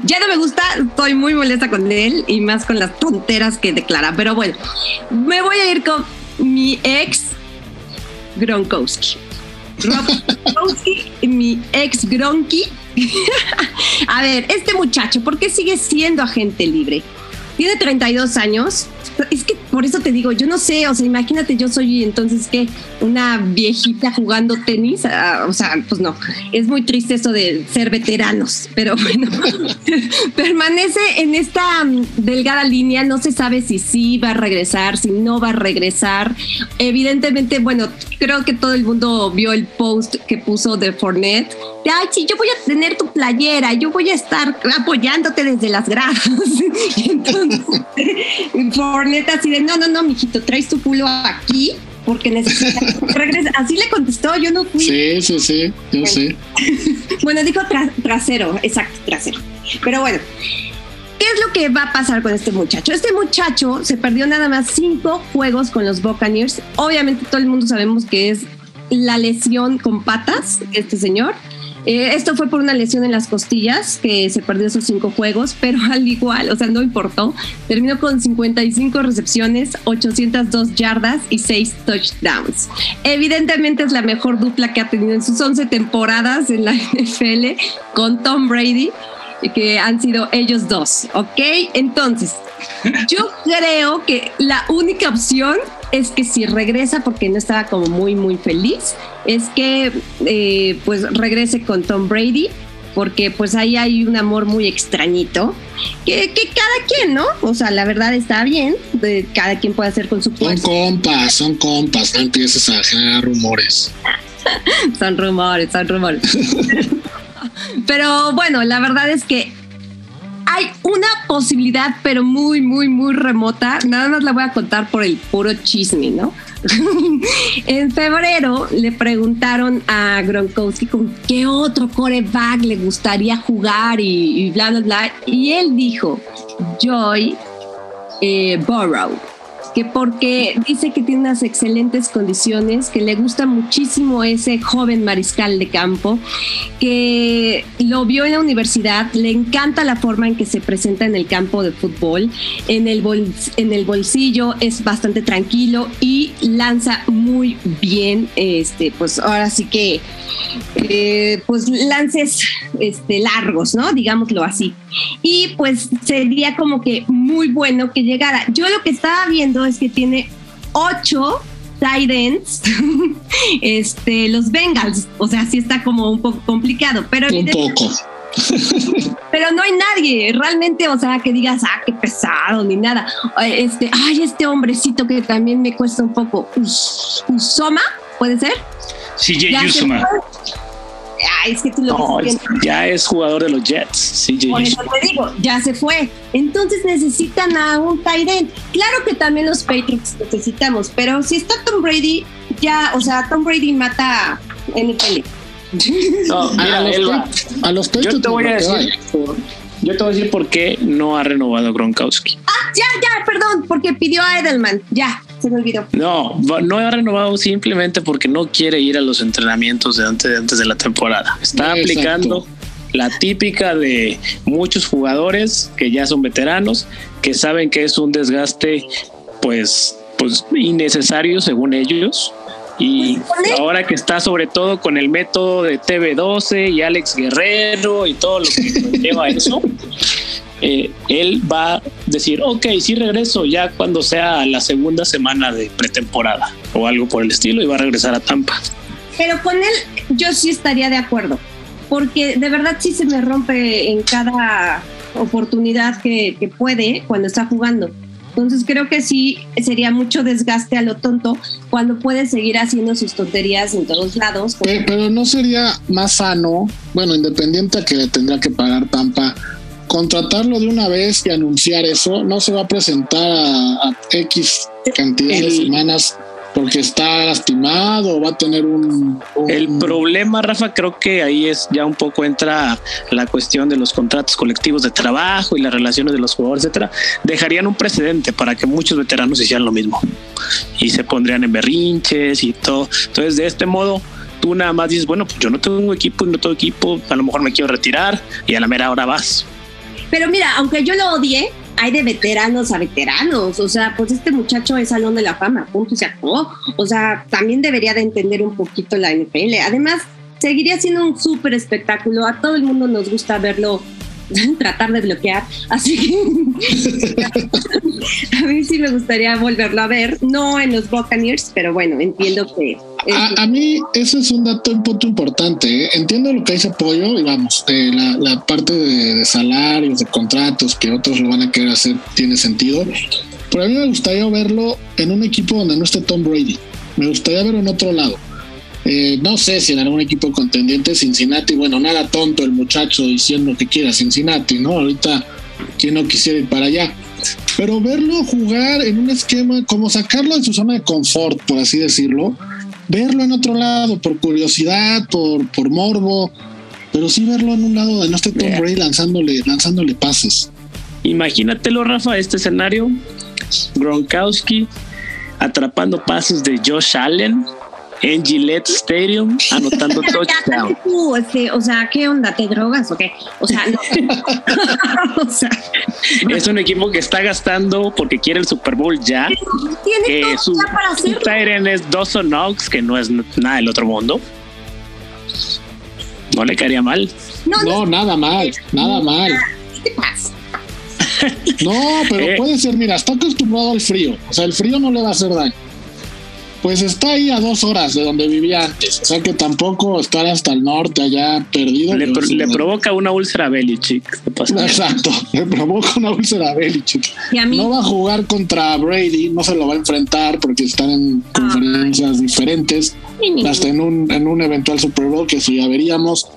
Ya no me gusta, estoy muy molesta con él y más con las tonteras que declara. Pero bueno, me voy a ir con mi ex Gronkowski. Gronkowski, mi ex Gronky. a ver, este muchacho, ¿por qué sigue siendo agente libre? Tiene 32 años, es que por eso te digo, yo no sé, o sea, imagínate, yo soy entonces que una viejita jugando tenis, ah, o sea, pues no, es muy triste eso de ser veteranos, pero bueno, permanece en esta mm, delgada línea, no se sabe si sí va a regresar, si no va a regresar. Evidentemente, bueno, creo que todo el mundo vio el post que puso de Fornet. Ay, sí, yo voy a tener tu playera, yo voy a estar apoyándote desde las gradas. entonces, Fornet así de, no, no, no, mijito, traes tu culo aquí porque necesitas regresar. Así le contestó, yo no fui. Sí, sí, sí, yo sé. bueno, dijo trasero, exacto, trasero. Pero bueno, ¿qué es lo que va a pasar con este muchacho? Este muchacho se perdió nada más cinco juegos con los Buccaneers. Obviamente todo el mundo sabemos que es la lesión con patas, este señor. Eh, esto fue por una lesión en las costillas, que se perdió esos cinco juegos, pero al igual, o sea, no importó. Terminó con 55 recepciones, 802 yardas y 6 touchdowns. Evidentemente es la mejor dupla que ha tenido en sus 11 temporadas en la NFL con Tom Brady, que han sido ellos dos, ¿ok? Entonces, yo creo que la única opción es que si regresa, porque no estaba como muy, muy feliz, es que eh, pues regrese con Tom Brady, porque pues ahí hay un amor muy extrañito, que, cada quien, ¿no? O sea, la verdad está bien, cada quien puede hacer con su Son compas, son compas, no empieces a generar rumores. son rumores, son rumores. Pero bueno, la verdad es que hay una posibilidad, pero muy, muy, muy remota. Nada más la voy a contar por el puro chisme, ¿no? en febrero le preguntaron a Gronkowski con qué otro coreback le gustaría jugar y, bla, bla, bla. Y él dijo, Joy eh, que porque dice que tiene unas excelentes condiciones, que le gusta muchísimo ese joven mariscal de campo, que lo vio en la universidad, le encanta la forma en que se presenta en el campo de fútbol, en el, en el bolsillo es bastante tranquilo y lanza muy bien, este, pues ahora sí que, eh, pues lances este, largos, ¿no? Digámoslo así. Y pues sería como que muy bueno que llegara. Yo lo que estaba viendo es que tiene ocho tight ends, este, los Bengals. O sea, sí está como un poco complicado, pero un poco. Pero no hay nadie realmente, o sea, que digas, ah, qué pesado, ni nada. Este, ay, este hombrecito que también me cuesta un poco. Usoma, ¿puede ser? Sí, Usoma es que tú lo ya es jugador de los Jets. Por eso te digo, ya se fue. Entonces necesitan a un Tyrant. Claro que también los Patriots necesitamos, pero si está Tom Brady, ya, o sea, Tom Brady mata NFL. No, mira, a, los, a los Patriots yo te voy a decir, Yo te voy a decir por qué no ha renovado Gronkowski. Ah, ya, ya, perdón, porque pidió a Edelman. Ya, se me olvidó. No, no ha renovado simplemente porque no quiere ir a los entrenamientos de antes, antes de la temporada. Está aplicando la típica de muchos jugadores que ya son veteranos, que saben que es un desgaste pues, pues innecesario según ellos. Y ahora que está sobre todo con el método de TV12 y Alex Guerrero y todo lo que lleva eso, eh, él va a decir, ok, sí regreso ya cuando sea la segunda semana de pretemporada o algo por el estilo y va a regresar a Tampa. Pero con él yo sí estaría de acuerdo porque de verdad sí se me rompe en cada oportunidad que, puede cuando está jugando. Entonces creo que sí sería mucho desgaste a lo tonto cuando puede seguir haciendo sus tonterías en todos lados. Pero, no sería más sano, bueno, independiente a que le tendrá que pagar Tampa, contratarlo de una vez y anunciar eso, no se va a presentar a, X cantidad de semanas porque está lastimado o va a tener un, El problema, Rafa, creo que ahí es ya un poco entra la cuestión de los contratos colectivos de trabajo y las relaciones de los jugadores, etcétera. Dejarían un precedente para que muchos veteranos hicieran lo mismo y se pondrían en berrinches y todo. Entonces, de este modo, tú nada más dices, bueno, pues yo no tengo equipo, no tengo equipo, a lo mejor me quiero retirar y a la mera hora vas. Pero mira, aunque yo lo odie, hay de veteranos a veteranos. O sea, pues este muchacho es salón de la fama, punto, se acabó. O sea, también debería de entender un poquito la NFL. Además, seguiría siendo un súper espectáculo. A todo el mundo nos gusta verlo tratar de bloquear. Así que a mí sí me gustaría volverlo a ver, no en los Buccaneers, pero bueno, entiendo que... A, mí ese es un dato un punto importante. ¿eh? Entiendo lo que dice Pollo y vamos, la, parte de, salarios, de contratos que otros lo van a querer hacer tiene sentido. Pero a mí me gustaría verlo en un equipo donde no esté Tom Brady. Me gustaría verlo en otro lado. Eh, no sé si en algún equipo contendiente Cincinnati, bueno, nada tonto el muchacho diciendo que quiera Cincinnati, ¿no? Ahorita, quien no quisiera ir para allá. Pero verlo jugar en un esquema, como sacarlo de su zona de confort, por así decirlo, verlo en otro lado, por curiosidad, por, por morbo, pero sí verlo en un lado donde no esté Tom Brady lanzándole, lanzándole pases. Imagínatelo, Rafa, este escenario. Gronkowski atrapando pases de Josh Allen en Gillette Stadium anotando touchdown. Este, o sea, ¿qué onda? ¿Te drogas o qué? O sea, no. o sea, es un equipo que está gastando porque quiere el Super Bowl ya. Tiene todo su, para hacerlo. Tyren es Dawson Knox, que no es nada del otro mundo. No le caería mal. No, no, nada mal, nada mal. ¿Qué te pasa? No, pero eh. puede ser, mira, está acostumbrado al frío. O sea, el frío no le va a hacer daño pues está ahí a dos horas de donde vivía antes. O sea que tampoco estar hasta el norte allá perdido. Le, provoca una úlcera Belichick. Exacto, le provoca una úlcera Belichick. No va a jugar contra Brady, no se lo va a enfrentar porque están en ah. conferencias diferentes. Hasta en un, en un eventual Super Bowl que si ya veríamos.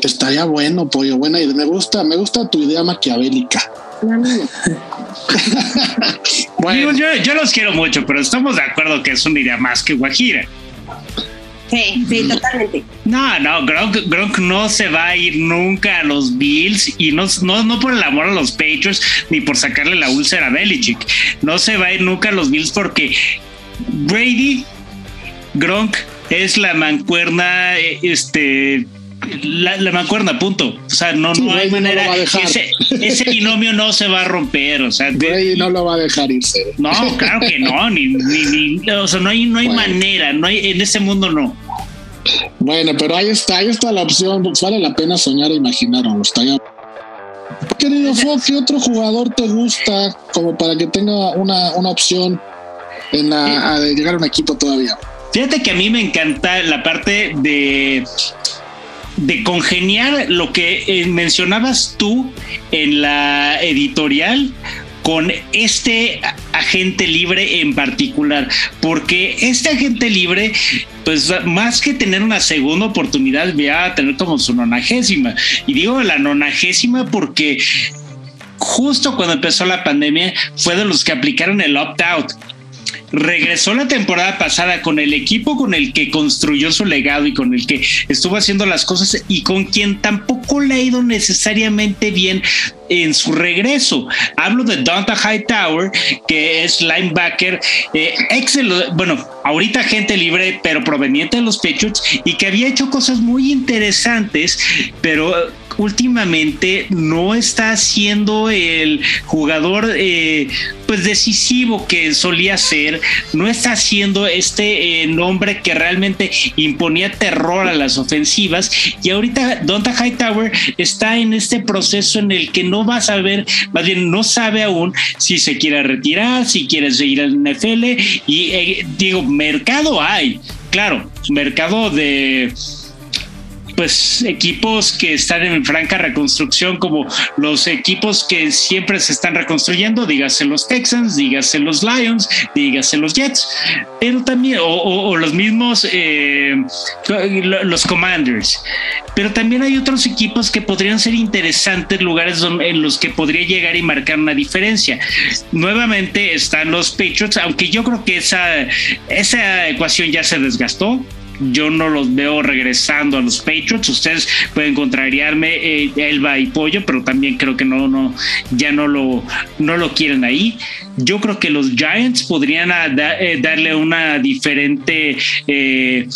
Estaría bueno, pollo, buena idea. Me gusta, me gusta tu idea maquiavélica. bueno. yo, los quiero mucho, pero estamos de acuerdo que es una idea más que Guajira. Sí, sí, totalmente. No, no, Gronk, no se va a ir nunca a los Bills y no, no, no por el amor a los Patriots ni por sacarle la úlcera a Belichick. No se va a ir nunca a los Bills porque Brady, Gronk es la mancuerna este la, la, mancuerna, punto. O sea, no, no hay manera. ese, ese, binomio no se va a romper. O sea, no lo va a dejar irse. No, claro que no. Ni, ni, o sea, no hay, no hay manera. No hay, en ese mundo no. Bueno, pero ahí está, ahí está la opción. Vale la pena soñar e imaginarlo. Está ya. Querido Fo, ¿qué otro jugador te gusta como para que tenga una, una opción en la, llegar a un equipo todavía? Fíjate que a mí me encanta la parte de de congeniar lo que eh, mencionabas tú en la editorial con este agente libre en particular, porque este agente libre, pues más que tener una segunda oportunidad, va a tener como su nonagésima. Y digo la nonagésima porque justo cuando empezó la pandemia fue de los que aplicaron el opt-out regresó la temporada pasada con el equipo con el que construyó su legado y con el que estuvo haciendo las cosas y con quien tampoco le ha ido necesariamente bien en su regreso. Hablo de Donta Hightower, que es linebacker, eh, bueno, ahorita gente libre, pero proveniente de los Patriots y que había hecho cosas muy interesantes, pero últimamente no está siendo el jugador eh, pues decisivo que solía ser, no está siendo este eh, nombre que realmente imponía terror a las ofensivas y ahorita Donta Hightower está en este proceso en el que no va a saber, más bien no sabe aún si se quiere retirar, si quiere seguir al NFL y eh, digo, mercado hay, claro, mercado de pues equipos que están en franca reconstrucción como los equipos que siempre se están reconstruyendo, dígase los Texans, dígase los Lions, dígase los Jets, pero también, o, los mismos, eh, los Commanders, pero también hay otros equipos que podrían ser interesantes, lugares en los que podría llegar y marcar una diferencia. Nuevamente están los Patriots, aunque yo creo que esa, esa ecuación ya se desgastó yo no los veo regresando a los Patriots. Ustedes pueden contrariarme eh, Elba y Pollo, pero también creo que no, no, ya no lo, no lo quieren ahí. Yo creo que los Giants podrían eh, darle una diferente, eh,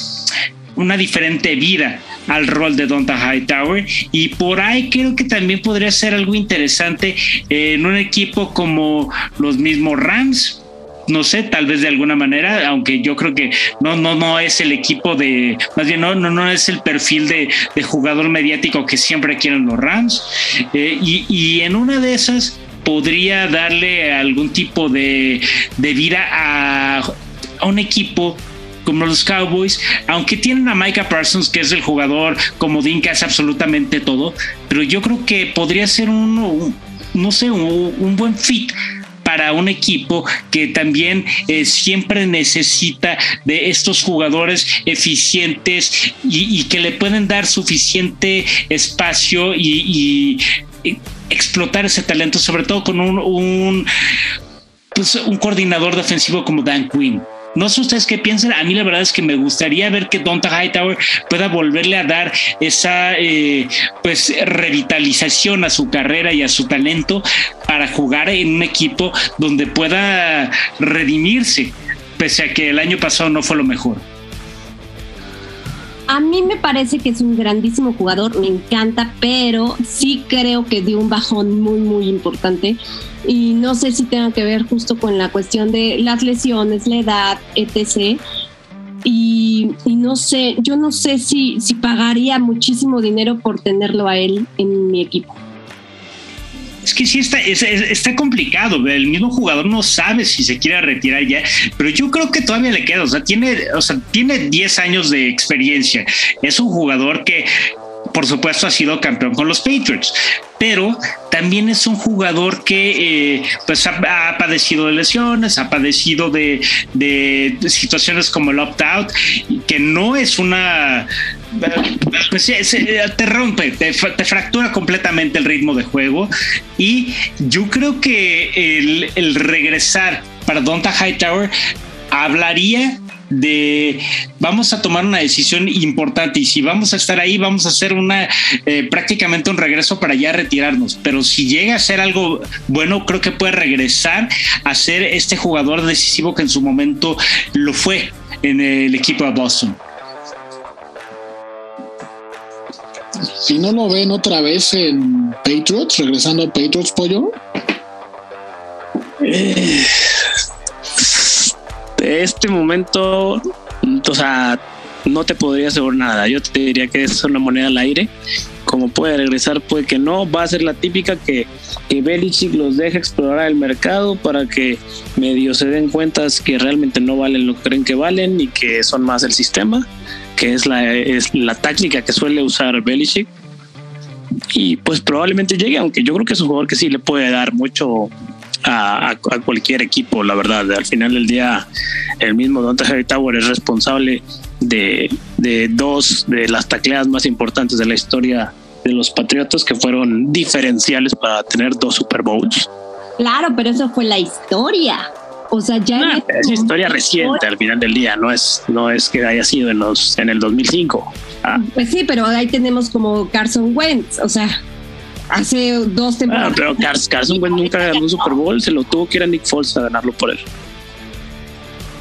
una diferente vida al rol de Donta Hightower y por ahí creo que también podría ser algo interesante en un equipo como los mismos Rams no sé, tal vez de alguna manera, aunque yo creo que no, no, no es el equipo de, más bien no, no, no es el perfil de, jugador mediático que siempre quieren los Rams. Eh, y, en una de esas podría darle algún tipo de, vida a, un equipo como los Cowboys, aunque tienen a Micah Parsons, que es el jugador como Dean que hace absolutamente todo, pero yo creo que podría ser un, no sé, un buen fit para un equipo que también eh, siempre necesita de estos jugadores eficientes y, que le pueden dar suficiente espacio y, explotar ese talento, sobre todo con un, un, pues, un coordinador defensivo como Dan Quinn. No sé ustedes qué piensan. A mí la verdad es que me gustaría ver que Donta Hightower pueda volverle a dar esa eh, pues revitalización a su carrera y a su talento para jugar en un equipo donde pueda redimirse, pese a que el año pasado no fue lo mejor. A mí me parece que es un grandísimo jugador, me encanta, pero sí creo que dio un bajón muy, muy importante y no sé si tenga que ver justo con la cuestión de las lesiones, la edad, etc. Y, no sé, yo no sé si, si pagaría muchísimo dinero por tenerlo a él en mi equipo. Es que sí está, está complicado. El mismo jugador no sabe si se quiere retirar ya, pero yo creo que todavía le queda. O sea, tiene, o sea, tiene 10 años de experiencia. Es un jugador que por supuesto ha sido campeón con los Patriots, pero también es un jugador que eh, pues ha, padecido de lesiones, ha padecido de, situaciones como el opt-out, que no es una... Pues, te rompe, te, fractura completamente el ritmo de juego. Y yo creo que el, el regresar para Donta Hightower hablaría de vamos a tomar una decisión importante. Y si vamos a estar ahí vamos a hacer una eh, prácticamente un regreso para ya retirarnos. Pero si llega a ser algo bueno creo que puede regresar a ser este jugador decisivo que en su momento lo fue en el equipo de Boston si no lo ven otra vez en Patriots regresando a Patriots pollo eh, este momento, o sea, no te podría asegurar nada. Yo te diría que es una moneda al aire. Como puede regresar, puede que no. Va a ser la típica que, que Belichick los deja explorar el mercado para que medio se den cuenta que realmente no valen lo que creen que valen y que son más el sistema, que es la, es la táctica que suele usar Belichick. Y pues probablemente llegue, aunque yo creo que es un jugador que sí le puede dar mucho, a, cualquier equipo, la verdad. Al final del día, el mismo Dante Tower es responsable de, de dos de las tacleadas más importantes de la historia de los Patriotas que fueron diferenciales para tener dos Super Bowls. Claro, pero eso fue la historia. O sea, ya es historia reciente al final del día, no es, no es que haya sido en los en el 2005. Ah. Pues sí, pero ahí tenemos como Carson Wentz, o sea, hace dos temporadas. pero Carson Wentz nunca ganó un Super Bowl, se lo tuvo que ir a Nick Foles a ganarlo por él.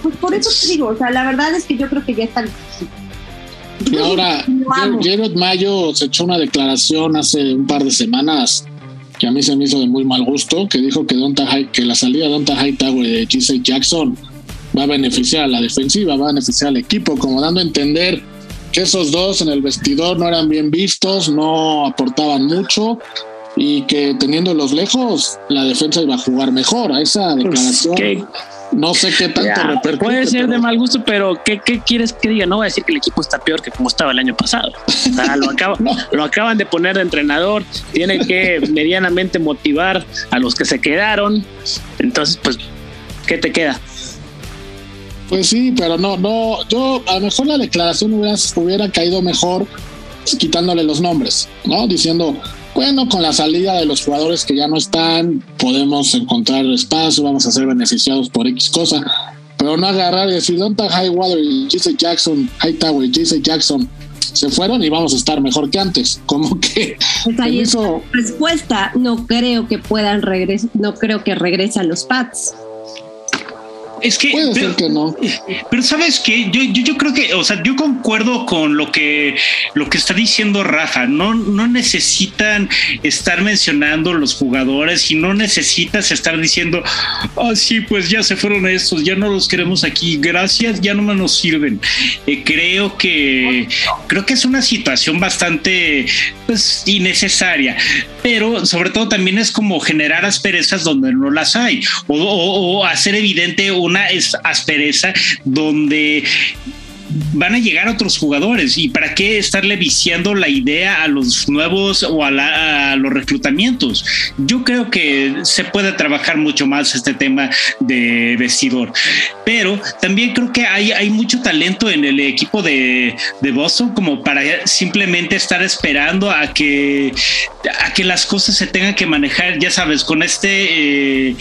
Pues por eso te digo, o sea, la verdad es que yo creo que ya están. Y ahora, Jared Mayo se echó una declaración hace un par de semanas que a mí se me hizo de muy mal gusto, que dijo que, Donta que la salida de Donta Hightower y de GC Jackson va a beneficiar a la defensiva, va a beneficiar al equipo, como dando a entender que esos dos en el vestidor no eran bien vistos, no aportaban mucho y que teniéndolos lejos la defensa iba a jugar mejor. A esa pues, declaración no sé qué tanto repercute. Puede ser de mal gusto, pero ¿qué, quieres que diga? No voy a decir que el equipo está peor que como estaba el año pasado. lo, lo acaban de poner de entrenador, tiene que medianamente motivar a los que se quedaron. Entonces, pues, ¿qué te queda? Pues sí, pero no, no, yo a lo mejor la declaración hubiera, hubiera caído mejor quitándole los nombres, ¿no? Diciendo, bueno, con la salida de los jugadores que ya no están, podemos encontrar espacio, vamos a ser beneficiados por X cosa, pero no agarrar y decir, ¿dónde está Highwater y JC Jackson, Hightower y JC Jackson? Se fueron y vamos a estar mejor que antes. Como que. Pues ahí respuesta. No creo que puedan regresar, no creo que regresen los Pats. Es que, Puede pero, ser que no. Pero sabes que yo, yo, yo, creo que, o sea, yo concuerdo con lo que, lo que está diciendo Rafa. No, no necesitan estar mencionando los jugadores y no necesitas estar diciendo, ah, sí, pues ya se fueron estos, ya no los queremos aquí, gracias, ya no nos sirven. Eh, creo que, creo que es una situación bastante, pues, innecesaria. Pero sobre todo también es como generar asperezas donde no las hay o, o, o hacer evidente un una aspereza donde van a llegar otros jugadores y para qué estarle viciando la idea a los nuevos o a, los reclutamientos. Yo creo que se puede trabajar mucho más este tema de vestidor, pero también creo que hay, mucho talento en el equipo de, Boston como para simplemente estar esperando a que, a que las cosas se tengan que manejar, ya sabes, con este, eh,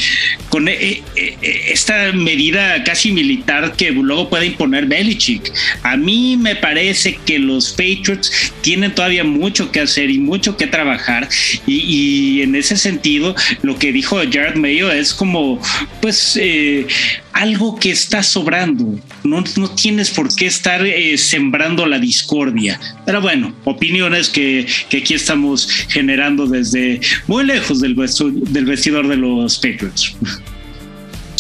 con eh, eh, esta medida casi militar que luego puede imponer Belichick. A mí me parece que los Patriots tienen todavía mucho que hacer y mucho que trabajar y, en ese sentido lo que dijo Jared Mayo es como pues eh, algo que está sobrando. No, no tienes por qué estar eh, sembrando la discordia. Pero bueno, opiniones que, que, aquí estamos generando desde muy lejos del, del vestidor de los Patriots.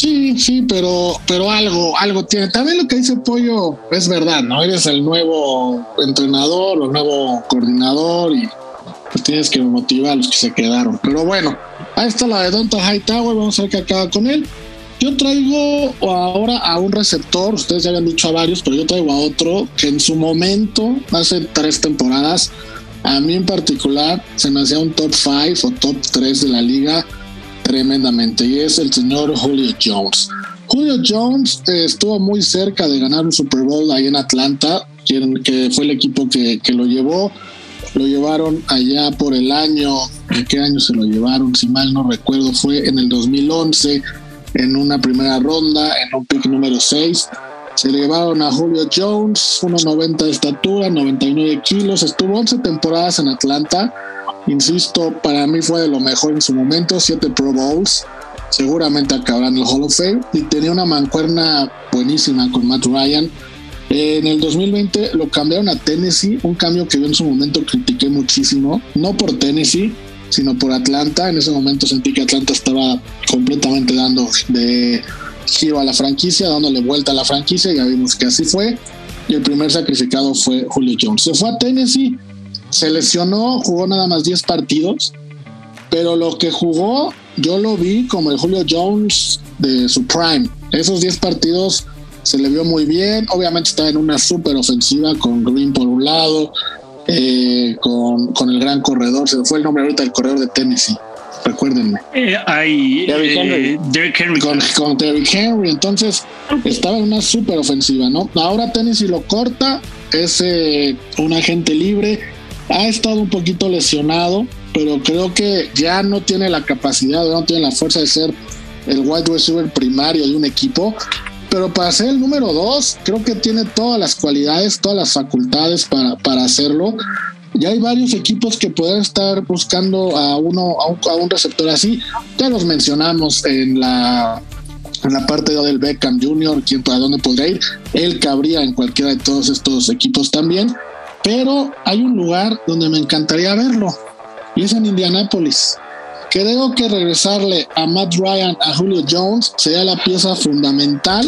Sí, sí, pero, pero algo, algo tiene. También lo que dice Pollo es verdad, ¿no? Eres el nuevo entrenador o nuevo coordinador y pues tienes que motivar a los que se quedaron. Pero bueno, ahí está la de Donta Hightower, vamos a ver qué acaba con él. Yo traigo ahora a un receptor, ustedes ya habían dicho a varios, pero yo traigo a otro que en su momento, hace tres temporadas, a mí en particular se me hacía un top 5 o top 3 de la liga tremendamente y es el señor Julio Jones. Julio Jones eh, estuvo muy cerca de ganar un Super Bowl ahí en Atlanta, que fue el equipo que, lo llevó. Lo llevaron allá por el año, ¿en qué año se lo llevaron? Si mal no recuerdo, fue en el 2011, en una primera ronda, en un pick número 6. Se llevaron a Julio Jones, 1,90 de estatura, 99 kilos, estuvo 11 temporadas en Atlanta Insisto, para mí fue de lo mejor en su momento, siete Pro Bowls, seguramente acabará en el Hall of Fame y tenía una mancuerna buenísima con Matt Ryan. En el 2020 lo cambiaron a Tennessee, un cambio que yo en su momento critiqué muchísimo, no por Tennessee, sino por Atlanta. En ese momento sentí que Atlanta estaba completamente dando de giro a la franquicia, dándole vuelta a la franquicia, ya vimos que así fue. Y el primer sacrificado fue Julio Jones. Se fue a Tennessee, se lesionó, jugó nada más 10 partidos, pero lo que jugó yo lo vi como el Julio Jones de su prime. Esos 10 partidos se le vio muy bien, obviamente estaba en una súper ofensiva con Green por un lado, eh, con, con, el gran corredor, se fue el nombre ahorita del corredor de Tennessee. Recuérdenme. Eh, hay eh, Henry. Con, con Derrick Henry. Entonces estaba en una súper ofensiva, ¿no? Ahora Tennessee lo corta, es un agente libre ha estado un poquito lesionado, pero creo que ya no tiene la capacidad, no tiene la fuerza de ser el wide receiver primario de un equipo, pero para ser el número dos, creo que tiene todas las cualidades, todas las facultades para, para hacerlo. Ya hay varios equipos que pueden estar buscando a uno, a un, receptor así. Ya los mencionamos en la en la parte del Beckham Jr., quién para dónde podría ir. Él cabría en cualquiera de todos estos equipos también. Pero hay un lugar donde me encantaría verlo y es en Indianápolis. Creo que regresarle a Matt Ryan, a Julio Jones, sería la pieza fundamental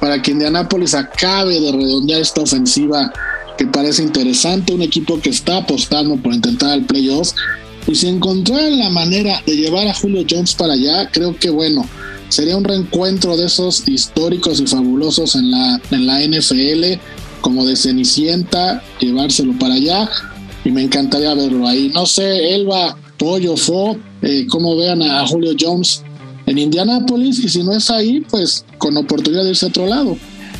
para que Indianapolis acabe de redondear esta ofensiva que parece interesante, un equipo que está apostando por intentar el playoff. Y si encontraran la manera de llevar a Julio Jones para allá, creo que bueno, sería un reencuentro de esos históricos y fabulosos en la, en la NFL, como de Cenicienta, llevárselo para allá. Y me encantaría verlo ahí. No sé, Elba, Pollo, Fo, eh, cómo vean a, Julio Jones en Indianápolis. Y si no es ahí, pues con oportunidad de irse a otro lado.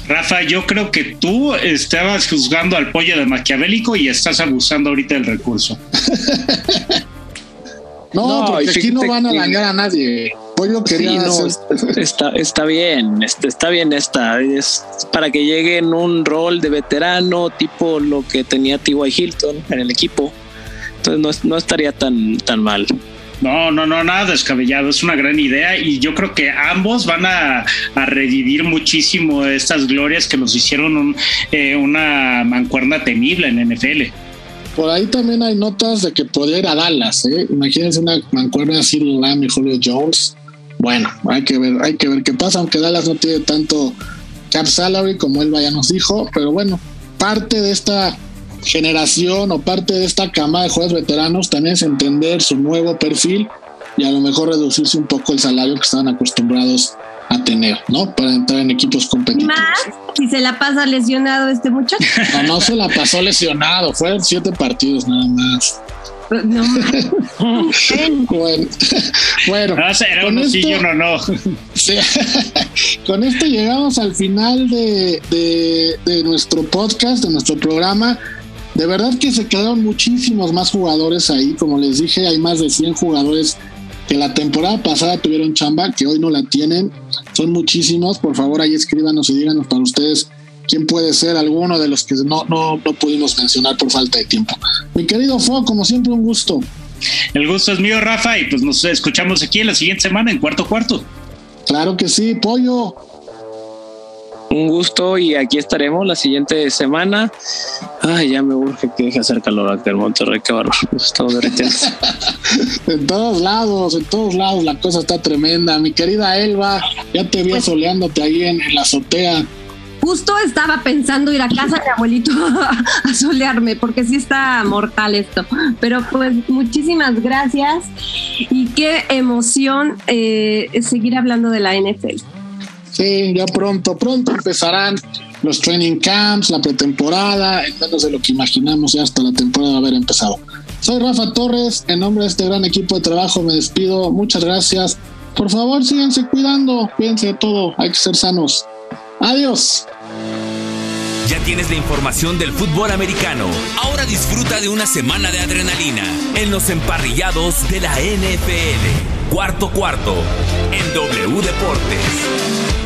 Rafa, yo creo que tú estabas juzgando al pollo de Maquiavélico y estás abusando ahorita del recurso. no, porque aquí no van a dañar a nadie. Pollo quería está, está bien, está, está bien esta. Es para que llegue en un rol de veterano, tipo lo que tenía T.Y. Hilton en el equipo. Entonces no, estaría tan, tan mal. No, no, no, nada descabellado. Es una gran idea y yo creo que ambos van a, revivir muchísimo estas glorias que nos hicieron eh, una mancuerna temible en NFL. Por ahí también hay notas de que podría ir a Dallas. ¿eh? Imagínense una mancuerna así Lamb y Julio Jones bueno, hay que ver, hay que ver qué pasa, aunque Dallas no tiene tanto cap salary como él ya nos dijo, pero bueno, parte de esta generación o parte de esta cama de jugadores veteranos también es entender su nuevo perfil y a lo mejor reducirse un poco el salario que estaban acostumbrados a tener, ¿no? Para entrar en equipos competitivos. Más si se la pasa lesionado este muchacho. No, no se la pasó lesionado, fueron siete partidos nada más. No. bueno, bueno ah, con, esto, no, no. con esto llegamos al final de, de, nuestro podcast, de nuestro programa. De verdad que se quedaron muchísimos más jugadores ahí. Como les dije, hay más de 100 jugadores que la temporada pasada tuvieron chamba, que hoy no la tienen. Son muchísimos. Por favor, ahí escríbanos y díganos para ustedes quién puede ser alguno de los que no, no, no pudimos mencionar por falta de tiempo. Mi querido Fo, como siempre, un gusto. El gusto es mío, Rafa, y pues nos escuchamos aquí en la siguiente semana en cuarto cuarto. Claro que sí, pollo. Un gusto y aquí estaremos la siguiente semana. Ay, ya me urge que deje hacer calor aquí en Monterrey, qué bárbaro. Estamos derritiendo. en todos lados, en todos lados la cosa está tremenda. Mi querida Elba, ya te vi pues soleándote ahí en la azotea justo estaba pensando ir a casa de abuelito a, solearme, porque sí está mortal esto. Pero pues muchísimas gracias y qué emoción eh, seguir hablando de la NFL. Sí, ya pronto, pronto empezarán los training camps, la pretemporada, en menos de lo que imaginamos ya hasta la temporada haber empezado. Soy Rafa Torres, en nombre de este gran equipo de trabajo me despido, muchas gracias. Por favor, síganse cuidando, cuídense de todo, hay que ser sanos. Adiós. Ya tienes la información del fútbol americano. Ahora disfruta de una semana de adrenalina en los emparrillados de la NFL. Cuarto cuarto en W Deportes.